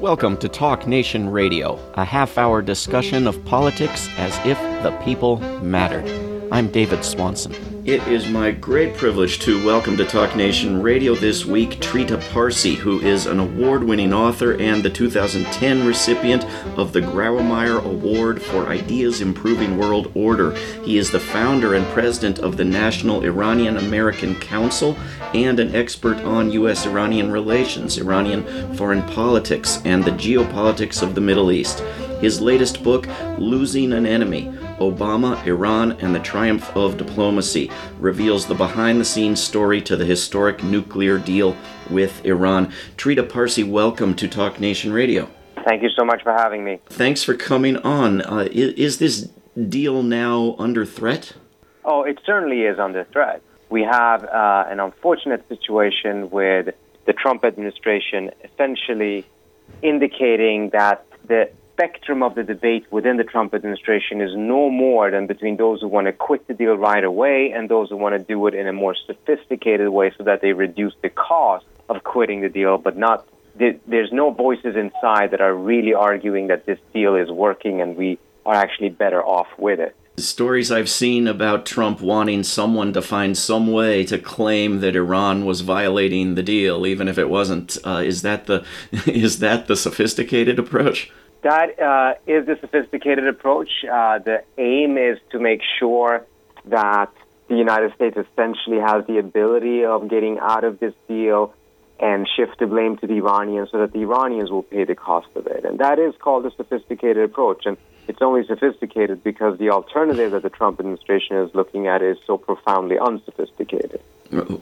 Welcome to Talk Nation Radio, a half hour discussion of politics as if the people mattered. I'm David Swanson. It is my great privilege to welcome to Talk Nation Radio this week Trita Parsi, who is an award winning author and the 2010 recipient of the Grawemeyer Award for Ideas Improving World Order. He is the founder and president of the National Iranian American Council and an expert on U.S. Iranian relations, Iranian foreign politics, and the geopolitics of the Middle East. His latest book, Losing an Enemy Obama, Iran, and the Triumph of Diplomacy, reveals the behind the scenes story to the historic nuclear deal with Iran. Trita Parsi, welcome to Talk Nation Radio. Thank you so much for having me. Thanks for coming on. Uh, is, is this deal now under threat? Oh, it certainly is under threat. We have uh, an unfortunate situation with the Trump administration essentially indicating that the spectrum of the debate within the Trump administration is no more than between those who want to quit the deal right away and those who want to do it in a more sophisticated way so that they reduce the cost of quitting the deal, but not there's no voices inside that are really arguing that this deal is working and we are actually better off with it. The stories I've seen about Trump wanting someone to find some way to claim that Iran was violating the deal, even if it wasn't, uh, is that the is that the sophisticated approach? That uh, is the sophisticated approach. Uh, the aim is to make sure that the United States essentially has the ability of getting out of this deal and shift the blame to the Iranians so that the Iranians will pay the cost of it. And that is called a sophisticated approach. And it's only sophisticated because the alternative that the Trump administration is looking at is so profoundly unsophisticated.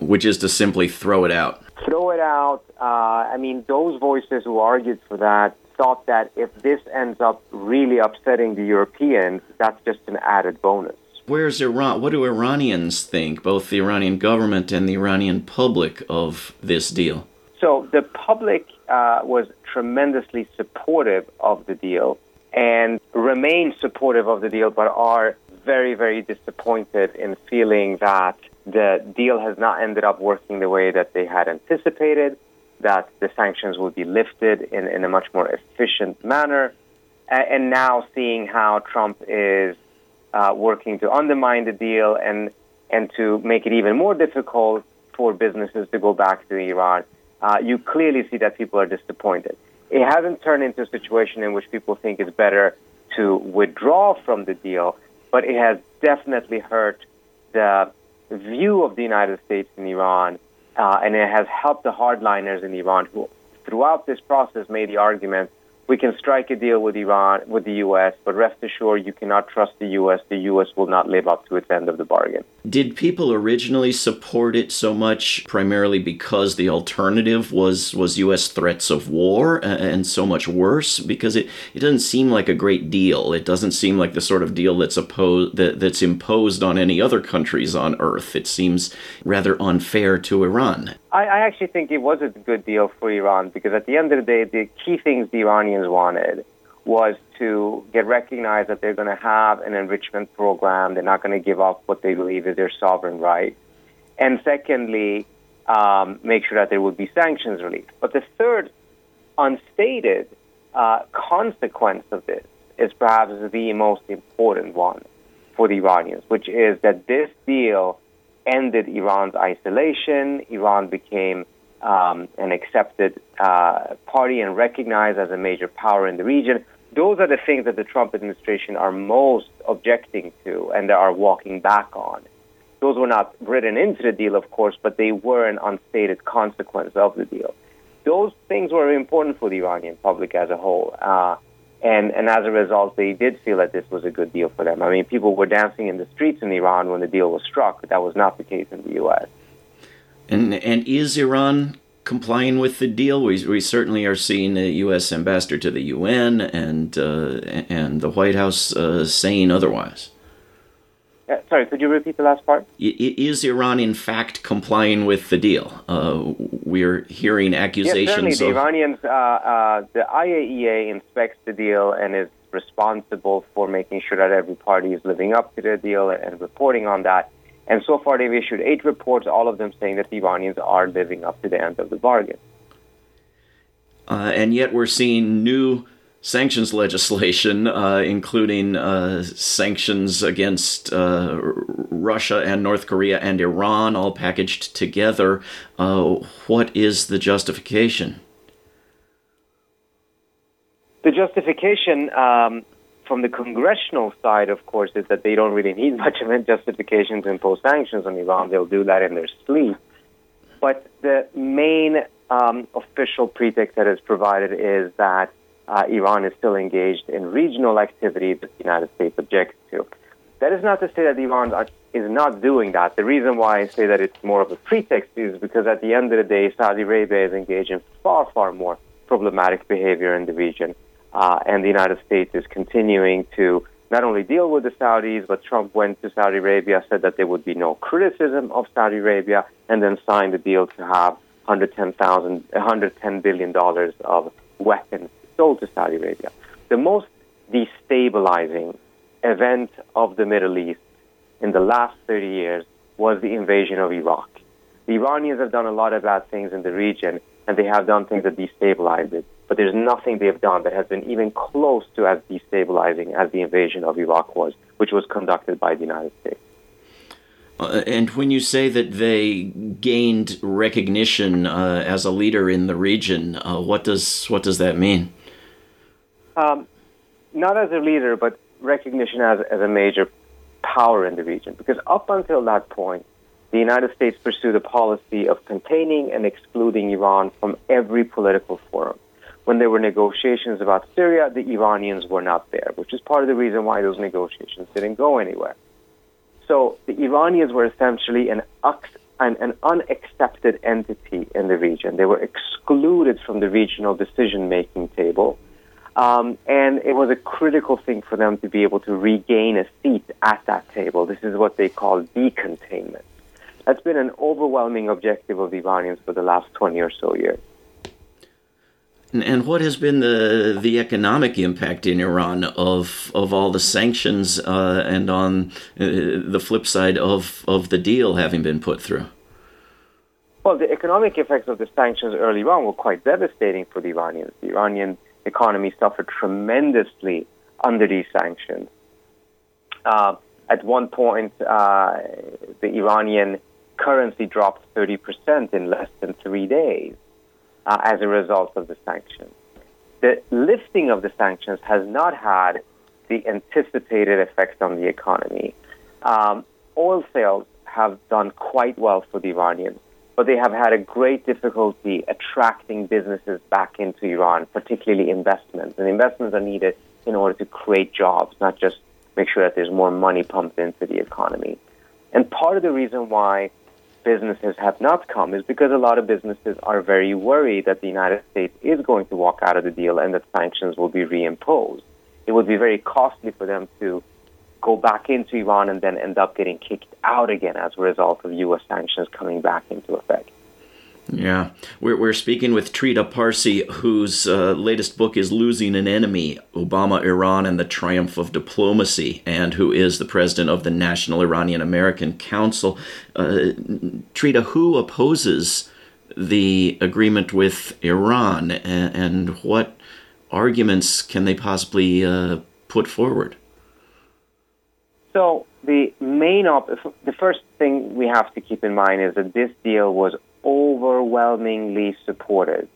Which is to simply throw it out. Throw it out. Uh, I mean, those voices who argued for that thought that if this ends up really upsetting the Europeans, that's just an added bonus. Where's Iran? What do Iranians think, both the Iranian government and the Iranian public, of this deal? So the public uh, was tremendously supportive of the deal and remain supportive of the deal, but are very, very disappointed in feeling that the deal has not ended up working the way that they had anticipated that the sanctions will be lifted in, in a much more efficient manner. And now seeing how Trump is uh, working to undermine the deal and, and to make it even more difficult for businesses to go back to Iran, uh, you clearly see that people are disappointed. It hasn't turned into a situation in which people think it's better to withdraw from the deal, but it has definitely hurt the view of the United States in Iran uh, and it has helped the hardliners in Iran who, throughout this process, made the argument we can strike a deal with Iran, with the U.S., but rest assured you cannot trust the U.S. The U.S. will not live up to its end of the bargain. Did people originally support it so much primarily because the alternative was, was U.S. threats of war and so much worse? Because it, it doesn't seem like a great deal. It doesn't seem like the sort of deal that's, opposed, that, that's imposed on any other countries on earth. It seems rather unfair to Iran. I, I actually think it was a good deal for Iran because at the end of the day, the key things the Iranians wanted was to get recognized that they're going to have an enrichment program. They're not going to give up what they believe is their sovereign right. And secondly, um, make sure that there would be sanctions relief. But the third unstated uh, consequence of this is perhaps the most important one for the Iranians, which is that this deal ended Iran's isolation. Iran became um, an accepted uh, party and recognized as a major power in the region. Those are the things that the Trump administration are most objecting to and are walking back on. Those were not written into the deal, of course, but they were an unstated consequence of the deal. Those things were important for the Iranian public as a whole. Uh, and, and as a result, they did feel that this was a good deal for them. I mean, people were dancing in the streets in Iran when the deal was struck, but that was not the case in the U.S. And, and is Iran complying with the deal? We, we certainly are seeing the U.S. ambassador to the UN and, uh, and the White House uh, saying otherwise. Uh, sorry, could you repeat the last part? Is Iran in fact complying with the deal? Uh, we're hearing accusations. Yes, certainly. The. Iranians, uh, uh the IAEA inspects the deal and is responsible for making sure that every party is living up to the deal and reporting on that. And so far, they've issued eight reports, all of them saying that the Iranians are living up to the end of the bargain. Uh, and yet we're seeing new sanctions legislation, uh, including uh, sanctions against uh, Russia and North Korea and Iran, all packaged together. Uh, what is the justification? The justification um, from the congressional side, of course, is that they don't really need much of a justification to impose sanctions on Iran. They'll do that in their sleep. But the main um, official pretext that is provided is that uh, Iran is still engaged in regional activities that the United States objects to. That is not to say that Iran is not doing that. The reason why I say that it's more of a pretext is because at the end of the day, Saudi Arabia is engaged in far, far more problematic behavior in the region. Uh, and the United States is continuing to not only deal with the Saudis, but Trump went to Saudi Arabia, said that there would be no criticism of Saudi Arabia, and then signed a deal to have 110,000, 110 billion dollars of weapons sold to Saudi Arabia. The most destabilizing event of the Middle East in the last 30 years was the invasion of Iraq. The Iranians have done a lot of bad things in the region, and they have done things that destabilize it. But there's nothing they've done that has been even close to as destabilizing as the invasion of Iraq was, which was conducted by the United States. Uh, and when you say that they gained recognition uh, as a leader in the region, uh, what does what does that mean? Um, not as a leader, but recognition as, as a major power in the region. Because up until that point, the United States pursued a policy of containing and excluding Iran from every political forum. When there were negotiations about Syria, the Iranians were not there, which is part of the reason why those negotiations didn't go anywhere. So the Iranians were essentially an, an, an unaccepted entity in the region. They were excluded from the regional decision making table um, and it was a critical thing for them to be able to regain a seat at that table. This is what they call decontainment. That's been an overwhelming objective of the Iranians for the last 20 or so years. And what has been the the economic impact in Iran of of all the sanctions uh, and on uh, the flip side of, of the deal having been put through? Well, the economic effects of the sanctions early on were quite devastating for the Iranians. The Iranian economy suffered tremendously under these sanctions. Uh, at one point, uh, the Iranian currency dropped 30% in less than three days uh, as a result of the sanctions. The lifting of the sanctions has not had the anticipated effect on the economy. Um, oil sales have done quite well for the Iranians but they have had a great difficulty attracting businesses back into Iran, particularly investments. And investments are needed in order to create jobs, not just make sure that there's more money pumped into the economy. And part of the reason why businesses have not come is because a lot of businesses are very worried that the United States is going to walk out of the deal and that sanctions will be reimposed. It would be very costly for them to go back into Iran and then end up getting kicked out again as a result of U.S. sanctions coming back into effect. Yeah, we're, we're speaking with Trita Parsi, whose uh, latest book is Losing an Enemy Obama, Iran, and the Triumph of Diplomacy, and who is the president of the National Iranian American Council. Uh, Trita, who opposes the agreement with Iran, and, and what arguments can they possibly uh, put forward? So the main op- the first thing we have to keep in mind is that this deal was overwhelmingly supported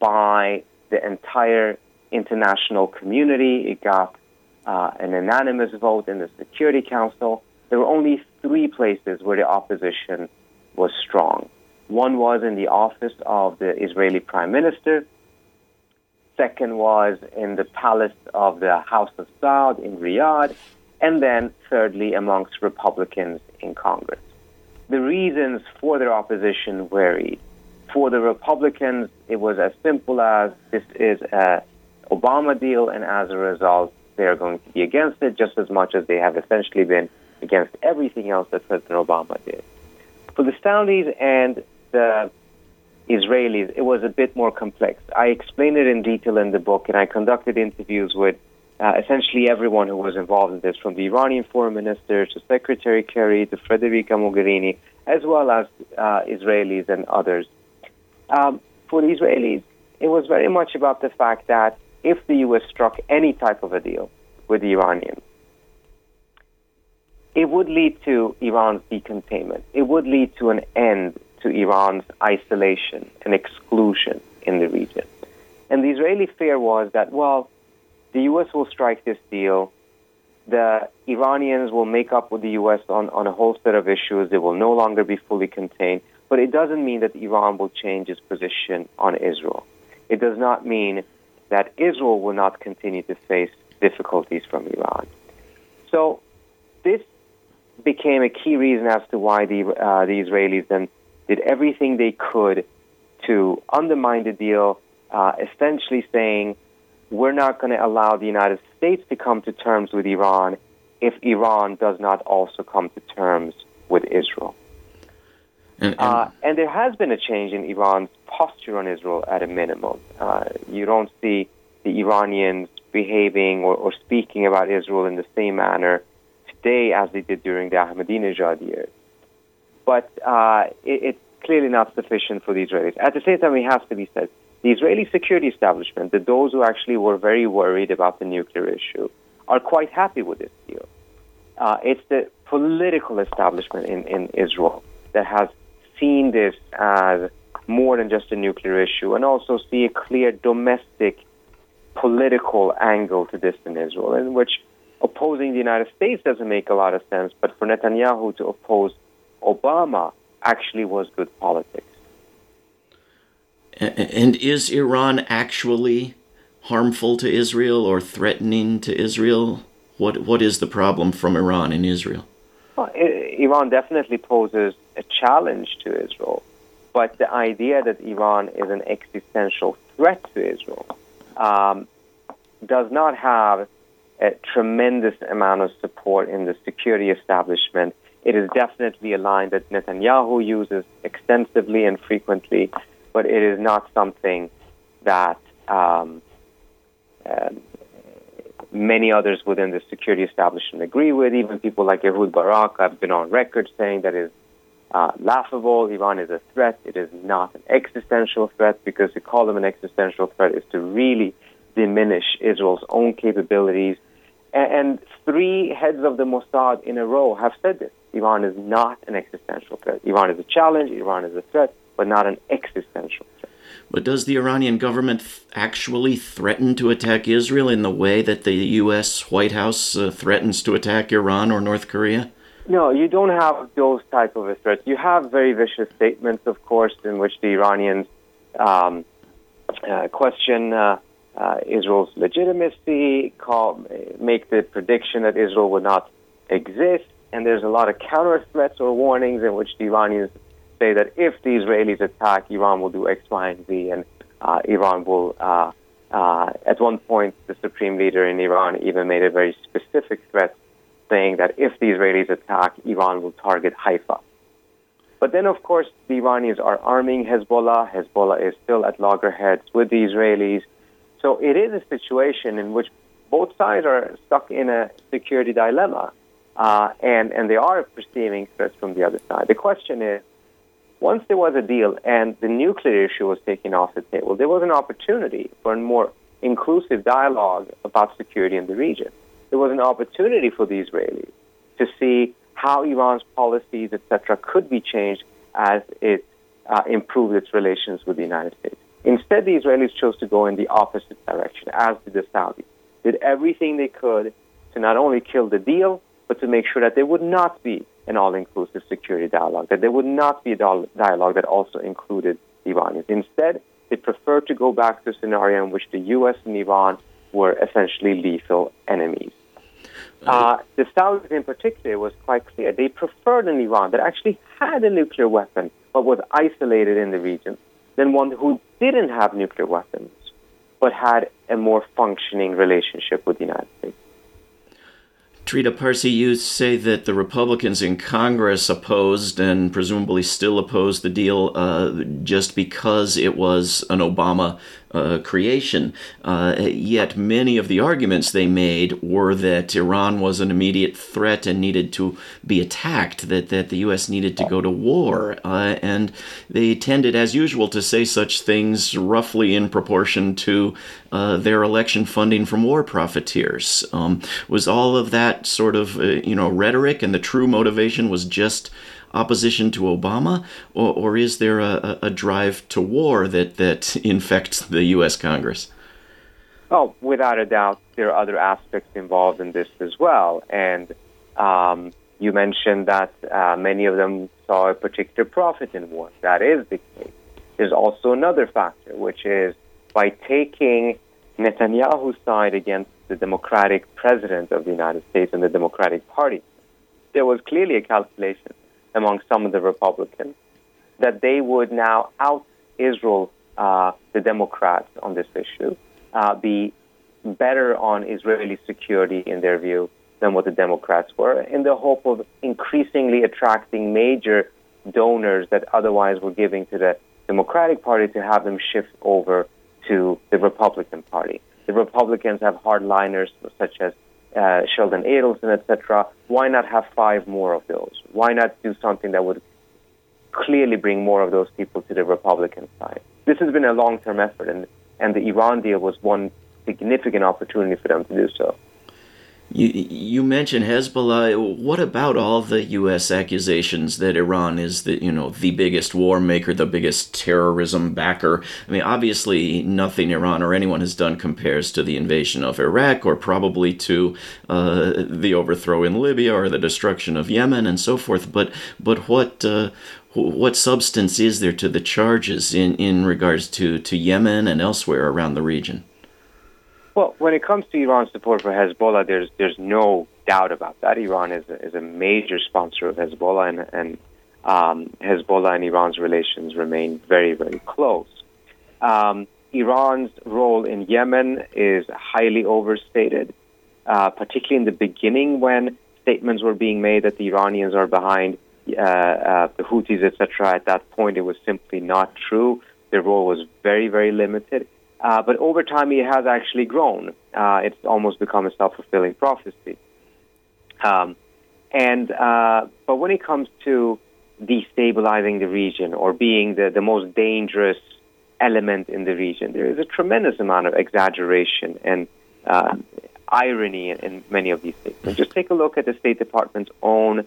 by the entire international community. It got uh, an unanimous vote in the Security Council. There were only three places where the opposition was strong. One was in the office of the Israeli Prime Minister. Second was in the palace of the House of Saud in Riyadh and then thirdly amongst Republicans in Congress. The reasons for their opposition varied. For the Republicans, it was as simple as this is a Obama deal, and as a result, they are going to be against it just as much as they have essentially been against everything else that President Obama did. For the Saudis and the Israelis, it was a bit more complex. I explain it in detail in the book, and I conducted interviews with uh, essentially everyone who was involved in this, from the Iranian foreign minister to Secretary Kerry to Federica Mogherini, as well as uh, Israelis and others. Um, for the Israelis, it was very much about the fact that if the U.S. struck any type of a deal with the Iranians, it would lead to Iran's decontainment. It would lead to an end to Iran's isolation and exclusion in the region. And the Israeli fear was that, well, the U.S. will strike this deal. The Iranians will make up with the U.S. on, on a whole set of issues. They will no longer be fully contained. But it doesn't mean that Iran will change its position on Israel. It does not mean that Israel will not continue to face difficulties from Iran. So this became a key reason as to why the, uh, the Israelis then did everything they could to undermine the deal, uh, essentially saying, we're not going to allow the United States to come to terms with Iran if Iran does not also come to terms with Israel. And, and, uh, and there has been a change in Iran's posture on Israel at a minimum. Uh, you don't see the Iranians behaving or, or speaking about Israel in the same manner today as they did during the Ahmadinejad years. But uh, it, it's clearly not sufficient for the Israelis. At the same time, it has to be said, the Israeli security establishment, the, those who actually were very worried about the nuclear issue, are quite happy with this deal. Uh, it's the political establishment in, in Israel that has seen this as more than just a nuclear issue and also see a clear domestic political angle to this in Israel, in which opposing the United States doesn't make a lot of sense, but for Netanyahu to oppose Obama actually was good politics. And is Iran actually harmful to Israel or threatening to Israel? What what is the problem from Iran in Israel? Well, Iran definitely poses a challenge to Israel, but the idea that Iran is an existential threat to Israel um, does not have a tremendous amount of support in the security establishment. It is definitely a line that Netanyahu uses extensively and frequently, but it is not something that um, uh, many others within the security establishment agree with. Even people like Ehud Barak have been on record saying that is uh, laughable. Iran is a threat. It is not an existential threat because to call them an existential threat is to really diminish Israel's own capabilities. And, and three heads of the Mossad in a row have said this. Iran is not an existential threat. Iran is a challenge. Iran is a threat, but not an existential threat. But does the Iranian government actually threaten to attack Israel in the way that the U.S. White House uh, threatens to attack Iran or North Korea? No, you don't have those type of threats. You have very vicious statements, of course, in which the Iranians um, uh, question uh, uh, Israel's legitimacy, call, make the prediction that Israel would not exist, and there's a lot of counter threats or warnings in which the Iranians say that if the Israelis attack, Iran will do X, Y, and Z, and uh, Iran will. Uh, uh, at one point, the supreme leader in Iran even made a very specific threat, saying that if the Israelis attack, Iran will target Haifa. But then, of course, the Iranians are arming Hezbollah. Hezbollah is still at loggerheads with the Israelis. So it is a situation in which both sides are stuck in a security dilemma, uh, and and they are perceiving threats from the other side. The question is, once there was a deal and the nuclear issue was taken off the table, there was an opportunity for a more inclusive dialogue about security in the region. There was an opportunity for the Israelis to see how Iran's policies, etc., could be changed as it uh, improved its relations with the United States. Instead, the Israelis chose to go in the opposite direction, as did the Saudis. Did everything they could to not only kill the deal, but to make sure that there would not be an all-inclusive security dialogue, that there would not be a dialogue that also included the Iranians. Instead, they preferred to go back to a scenario in which the U.S. and Iran were essentially lethal enemies. Uh, the Saudis, in particular, was quite clear. They preferred an Iran that actually had a nuclear weapon, but was isolated in the region, than one who didn't have nuclear weapons, but had a more functioning relationship with the United States. Trita Parsi, you say that the Republicans in Congress opposed and presumably still oppose the deal uh, just because it was an Obama uh, creation. Uh, yet many of the arguments they made were that Iran was an immediate threat and needed to be attacked, that, that the U.S. needed to go to war. Uh, and they tended, as usual, to say such things roughly in proportion to uh, their election funding from war profiteers. Um, was all of that sort of, uh, you know, rhetoric and the true motivation was just opposition to Obama, or, or is there a, a, drive to war that, that infects the U.S. Congress? Oh, without a doubt, there are other aspects involved in this as well. And um, you mentioned that uh, many of them saw a particular profit in war. That is the case. There's also another factor, which is by taking Netanyahu's side against the Democratic president of the United States and the Democratic Party, there was clearly a calculation among some of the Republicans that they would now out Israel, uh, the Democrats, on this issue, uh, be better on Israeli security in their view than what the Democrats were, in the hope of increasingly attracting major donors that otherwise were giving to the Democratic Party to have them shift over to the Republican Party. The Republicans have hardliners such as uh, Sheldon Adelson, etc. Why not have five more of those? Why not do something that would clearly bring more of those people to the Republican side? This has been a long-term effort, and, and the Iran deal was one significant opportunity for them to do so. You, you mentioned Hezbollah. What about all the U.S. accusations that Iran is the you know the biggest war maker, the biggest terrorism backer? I mean, obviously, nothing Iran or anyone has done compares to the invasion of Iraq, or probably to uh, the overthrow in Libya or the destruction of Yemen and so forth. But but what uh, what substance is there to the charges in in regards to to Yemen and elsewhere around the region? Well, when it comes to Iran's support for Hezbollah, there's there's no doubt about that. Iran is a, is a major sponsor of Hezbollah, and, and um, Hezbollah and Iran's relations remain very very close. Um, Iran's role in Yemen is highly overstated, uh, particularly in the beginning when statements were being made that the Iranians are behind uh, uh, the Houthis, etc. At that point, it was simply not true. Their role was very very limited. Uh, but over time, it has actually grown. Uh, it's almost become a self-fulfilling prophecy. Um, and uh, but when it comes to destabilizing the region or being the, the most dangerous element in the region, there is a tremendous amount of exaggeration and uh, irony in, in, many of these statements. Just take a look at the State Department's own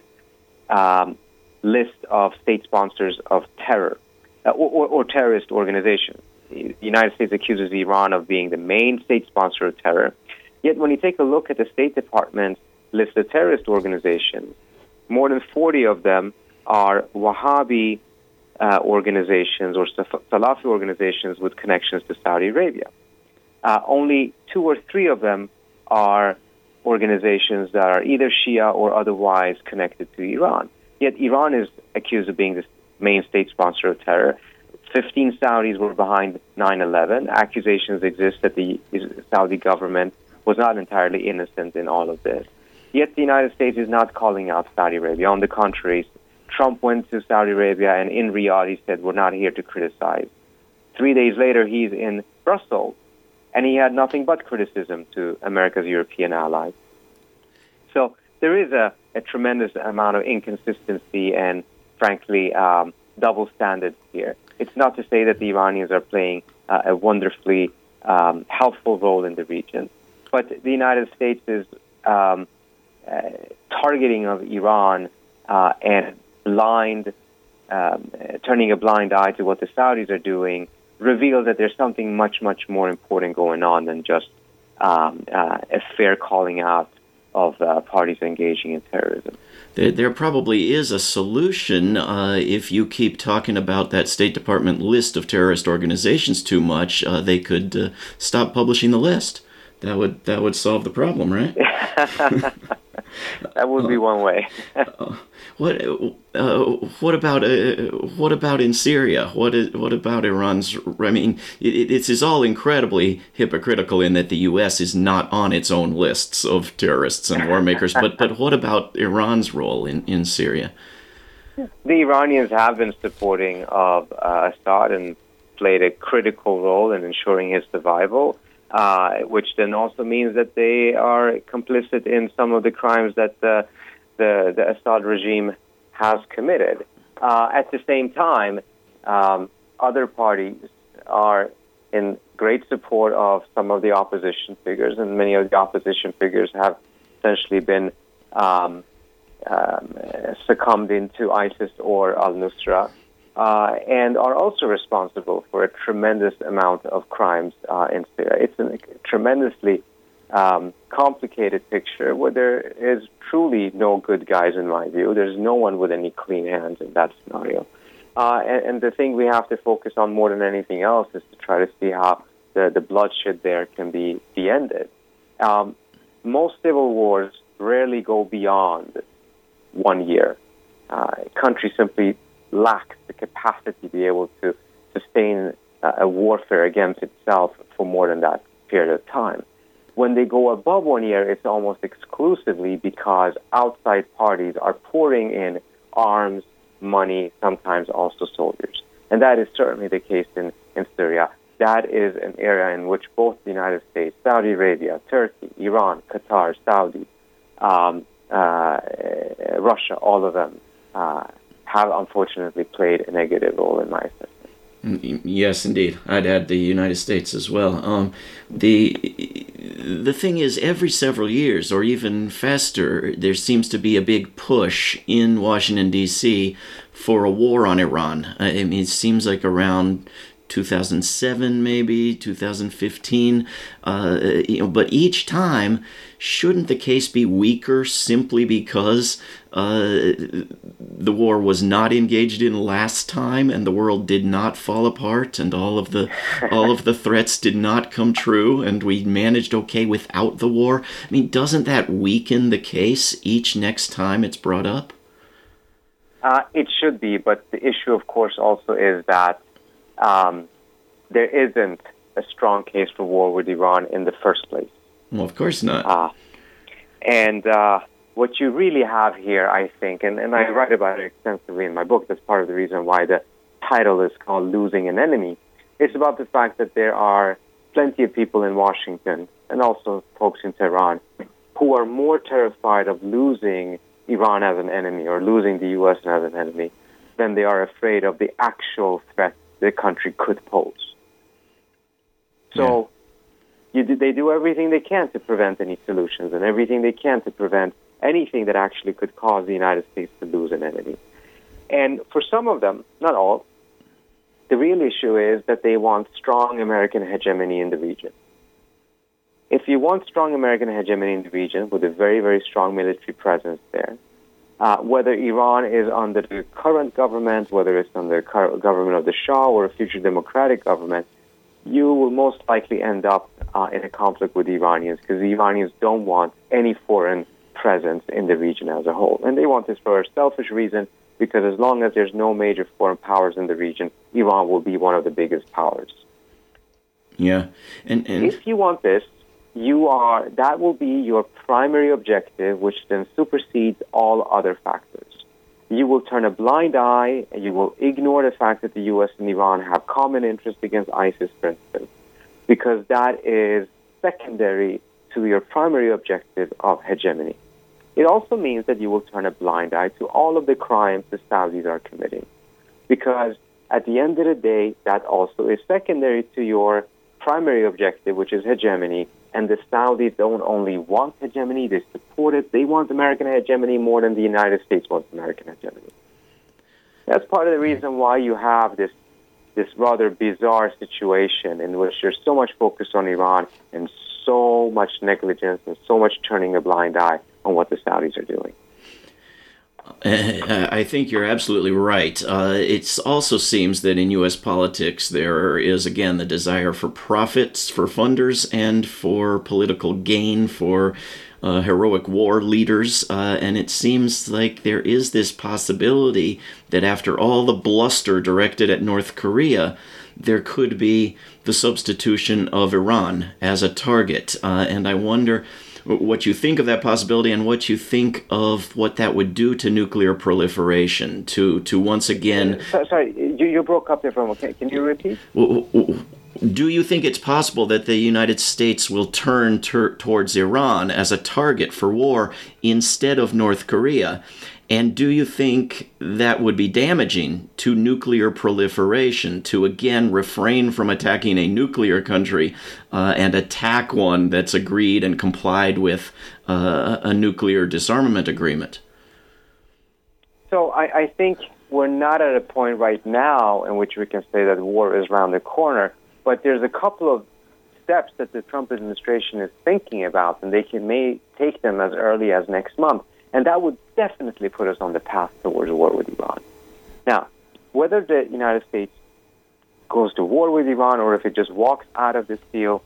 um, list of state sponsors of terror uh, or, or, or terrorist organizations the United States accuses Iran of being the main state sponsor of terror. Yet, when you take a look at the State Department list of terrorist organizations, more than 40 of them are Wahhabi uh, organizations or Salafi organizations with connections to Saudi Arabia. Uh, only two or three of them are organizations that are either Shia or otherwise connected to Iran. Yet Iran is accused of being the main state sponsor of terror. 15 Saudis were behind 9 11. Accusations exist that the Saudi government was not entirely innocent in all of this. Yet the United States is not calling out Saudi Arabia. On the contrary, Trump went to Saudi Arabia and in Riyadh he said, We're not here to criticize. Three days later, he's in Brussels and he had nothing but criticism to America's European allies. So there is a, a tremendous amount of inconsistency and, frankly, um, double standards here. It's not to say that the Iranians are playing uh, a wonderfully um, helpful role in the region, but the United States is um, uh, targeting of Iran uh, and blind, um, turning a blind eye to what the Saudis are doing reveals that there's something much, much more important going on than just um, uh, a fair calling out of uh, parties engaging in terrorism. There, there probably is a solution uh, if you keep talking about that State Department list of terrorist organizations too much. Uh, they could uh, stop publishing the list. That would that would solve the problem, right? that would be one way. Uh, what uh, what about uh, what about in Syria? What is what about Iran's? I mean, it, it's, it's all incredibly hypocritical in that the U.S. is not on its own lists of terrorists and war makers. but but what about Iran's role in in Syria? The Iranians have been supporting of uh, Assad and played a critical role in ensuring his survival, uh, which then also means that they are complicit in some of the crimes that the, the, the Assad regime has committed. Uh, at the same time, um, other parties are in great support of some of the opposition figures, and many of the opposition figures have essentially been um, um, succumbed into ISIS or al Nusra, uh, and are also responsible for a tremendous amount of crimes uh, in Syria. It's a tremendously um, complicated picture where there is truly no good guys, in my view. There's no one with any clean hands in that scenario. Uh, and, and, the thing we have to focus on more than anything else is to try to see how the, the bloodshed there can be, be ended. Um, most civil wars rarely go beyond one year. Uh, country simply lacks the capacity to be able to sustain uh, a warfare against itself for more than that period of time. When they go above one year, it's almost exclusively because outside parties are pouring in arms, money, sometimes also soldiers. And that is certainly the case in, in Syria. That is an area in which both the United States, Saudi Arabia, Turkey, Iran, Qatar, Saudi, um, uh, Russia, all of them uh, have unfortunately played a negative role in my assessment. Mm, yes, indeed. I'd add the United States as well. Um, the the thing is, every several years, or even faster, there seems to be a big push in Washington D.C. for a war on Iran. I mean, it seems like around 2007 maybe 2015 uh, you know but each time shouldn't the case be weaker simply because uh, the war was not engaged in last time and the world did not fall apart and all of the all of the threats did not come true and we managed okay without the war? I mean doesn't that weaken the case each next time it's brought up? Uh, it should be but the issue of course also is that um, there isn't a strong case for war with Iran in the first place. Well, of course not. Uh, and uh, what you really have here, I think, and, and I write about it extensively in my book, that's part of the reason why the title is called Losing an Enemy. It's about the fact that there are plenty of people in Washington and also folks in Tehran who are more terrified of losing Iran as an enemy or losing the U.S. as an enemy than they are afraid of the actual threat the country could pose. So yeah. you, they do everything they can to prevent any solutions and everything they can to prevent anything that actually could cause the United States to lose an enemy. And for some of them, not all, the real issue is that they want strong American hegemony in the region. If you want strong American hegemony in the region with a very, very strong military presence there, uh, whether Iran is under the current government, whether it's under the government of the Shah or a future democratic government, you will most likely end up uh, in a conflict with the Iranians because the Iranians don't want any foreign presence in the region as a whole. And they want this for a selfish reason because as long as there's no major foreign powers in the region, Iran will be one of the biggest powers. Yeah. And, and if you want this, you are that will be your primary objective, which then supersedes all other factors. You will turn a blind eye and you will ignore the fact that the U.S. and Iran have common interests against ISIS, for instance, because that is secondary to your primary objective of hegemony. It also means that you will turn a blind eye to all of the crimes the Saudis are committing, because at the end of the day, that also is secondary to your primary objective, which is hegemony, and the Saudis don't only want hegemony, they support it. They want American hegemony more than the United States wants American hegemony. That's part of the reason why you have this this rather bizarre situation in which there's so much focus on Iran and so much negligence and so much turning a blind eye on what the Saudis are doing. I think you're absolutely right. Uh, it also seems that in U.S. politics there is again the desire for profits for funders and for political gain for uh, heroic war leaders, uh, and it seems like there is this possibility that after all the bluster directed at North Korea, there could be the substitution of Iran as a target. Uh, and I wonder what you think of that possibility and what you think of what that would do to nuclear proliferation. To to once again. Uh, so, sorry, you, you broke up there for a moment. Can you repeat? Do you think it's possible that the United States will turn ter- towards Iran as a target for war instead of North Korea? And do you think that would be damaging to nuclear proliferation to again refrain from attacking a nuclear country uh, and attack one that's agreed and complied with uh, a nuclear disarmament agreement? So I, I think we're not at a point right now in which we can say that war is around the corner, but there's a couple of steps that the Trump administration is thinking about, and they can may take them as early as next month. And that would definitely put us on the path towards war with Iran. Now, whether the United States goes to war with Iran or if it just walks out of this deal,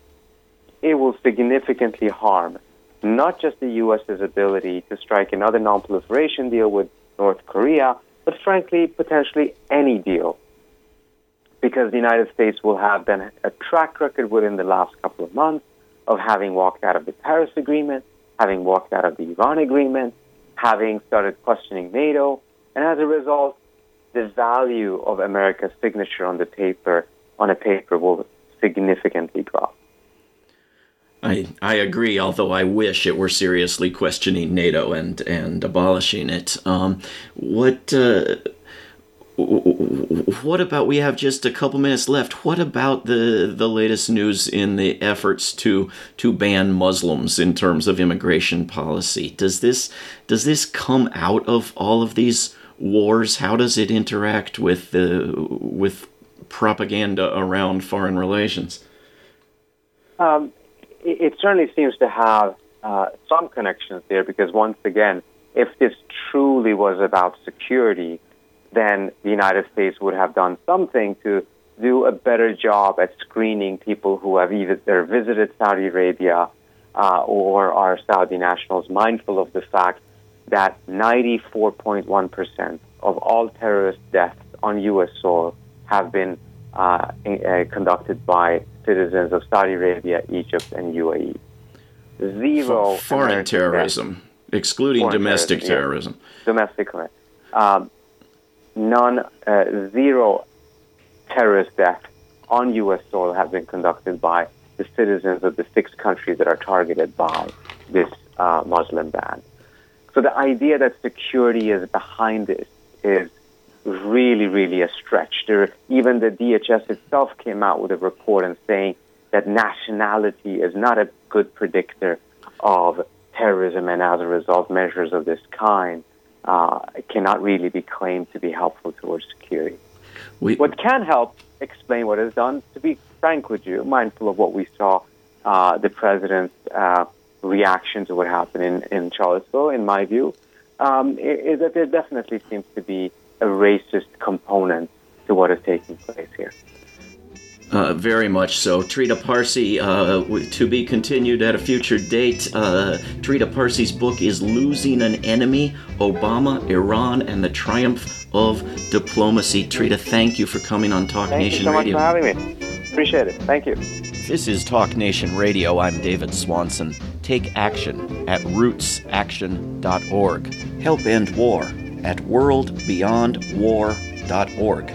it will significantly harm not just the U.S.'s ability to strike another non-proliferation deal with North Korea, but frankly, potentially any deal. Because the United States will have then a track record within the last couple of months of having walked out of the Paris Agreement, having walked out of the Iran Agreement, having started questioning NATO, and as a result, the value of America's signature on the paper on a paper will significantly drop. I, I agree, although I wish it were seriously questioning NATO and, and abolishing it. Um, what uh, what about we have just a couple minutes left? What about the the latest news in the efforts to to ban muslims in terms of immigration policy? Does this does this come out of all of these wars? How does it interact with the with propaganda around foreign relations? Um, it, it, certainly seems to have uh, some connections there because once again if this truly was about security then the United States would have done something to do a better job at screening people who have either visited Saudi Arabia uh, or are Saudi nationals, mindful of the fact that 94.1% of all terrorist deaths on U.S. soil have been uh, uh, conducted by citizens of Saudi Arabia, Egypt, and UAE. Zero foreign terrorism, excluding foreign domestic terrorism. terrorism. Domestic, um, none, uh, zero terrorist deaths on U.S. soil have been conducted by the citizens of the six countries that are targeted by this uh, Muslim ban. So the idea that security is behind this is really, really a stretch. There, even the DHS itself came out with a report and saying that nationality is not a good predictor of terrorism, and as a result, measures of this kind uh, cannot really be claimed to be helpful towards security. We, what can help explain what is done, to be frank with you, mindful of what we saw uh, the president's uh, reaction to what happened in, in Charlottesville, in my view, um, is that there definitely seems to be a racist component to what is taking place here. Uh, very much so. Trita Parsi, uh, to be continued at a future date. Uh, Trita Parsi's book is Losing an Enemy Obama, Iran, and the Triumph of Diplomacy. Trita, thank you for coming on Talk thank Nation Radio. Thank you so much for having me. Appreciate it. Thank you. This is Talk Nation Radio. I'm David Swanson. Take action at rootsaction.org. Help end war at worldbeyondwar.org.